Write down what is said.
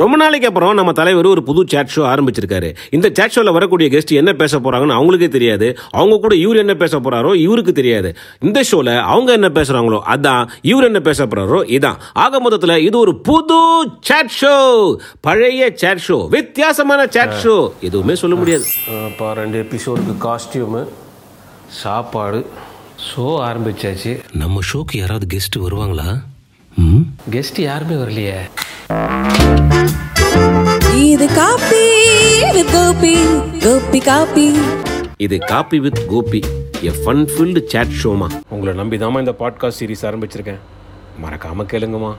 ரொம்ப நாளைக்கு அப்புறம் நம்ம தலைவர் ஒரு புது சேட் ஷோ ஆரம்பிச்சிருக்காரு. இந்த சேட் ஷோல வரக்கூடிய கெஸ்ட் என்ன பேச போறாங்கன்னு அவங்களுக்கே தெரியாது. அவங்க கூட இவர் என்ன பேச போறாரோ இவருக்கு தெரியாது. இந்த ஷோல அவங்க என்ன பேசுறாங்களோ அதான் இவர் என்ன பேச போறாரோ இதான். ஆக மொத்தத்துல இது ஒரு புது சேட் ஷோ பழைய சேட் ஷோ வித்தியாசமான சேட் ஷோ எதுவுமே சொல்ல முடியாது. இப்போ ரெண்டு எபிசோடுக்கு காஸ்டியூமு சாப்பாடு ஷோ ஆரம்பிச்சாச்சு. நம்ம ஷோக்கு யாராவது கெஸ்ட் வருவாங்களா? கெஸ்ட் யாருமே வரலையே. இது coffee with Gopi. Gopi coffee இது coffee with Gopi a fun filled chat ஷோமா உங்களை நம்பி தாம்மா இந்த பாட்காஸ்ட் சீரிஸ் ஆரம்பிச்சிருக்கேன். மறக்காம கேளுங்கம்மா.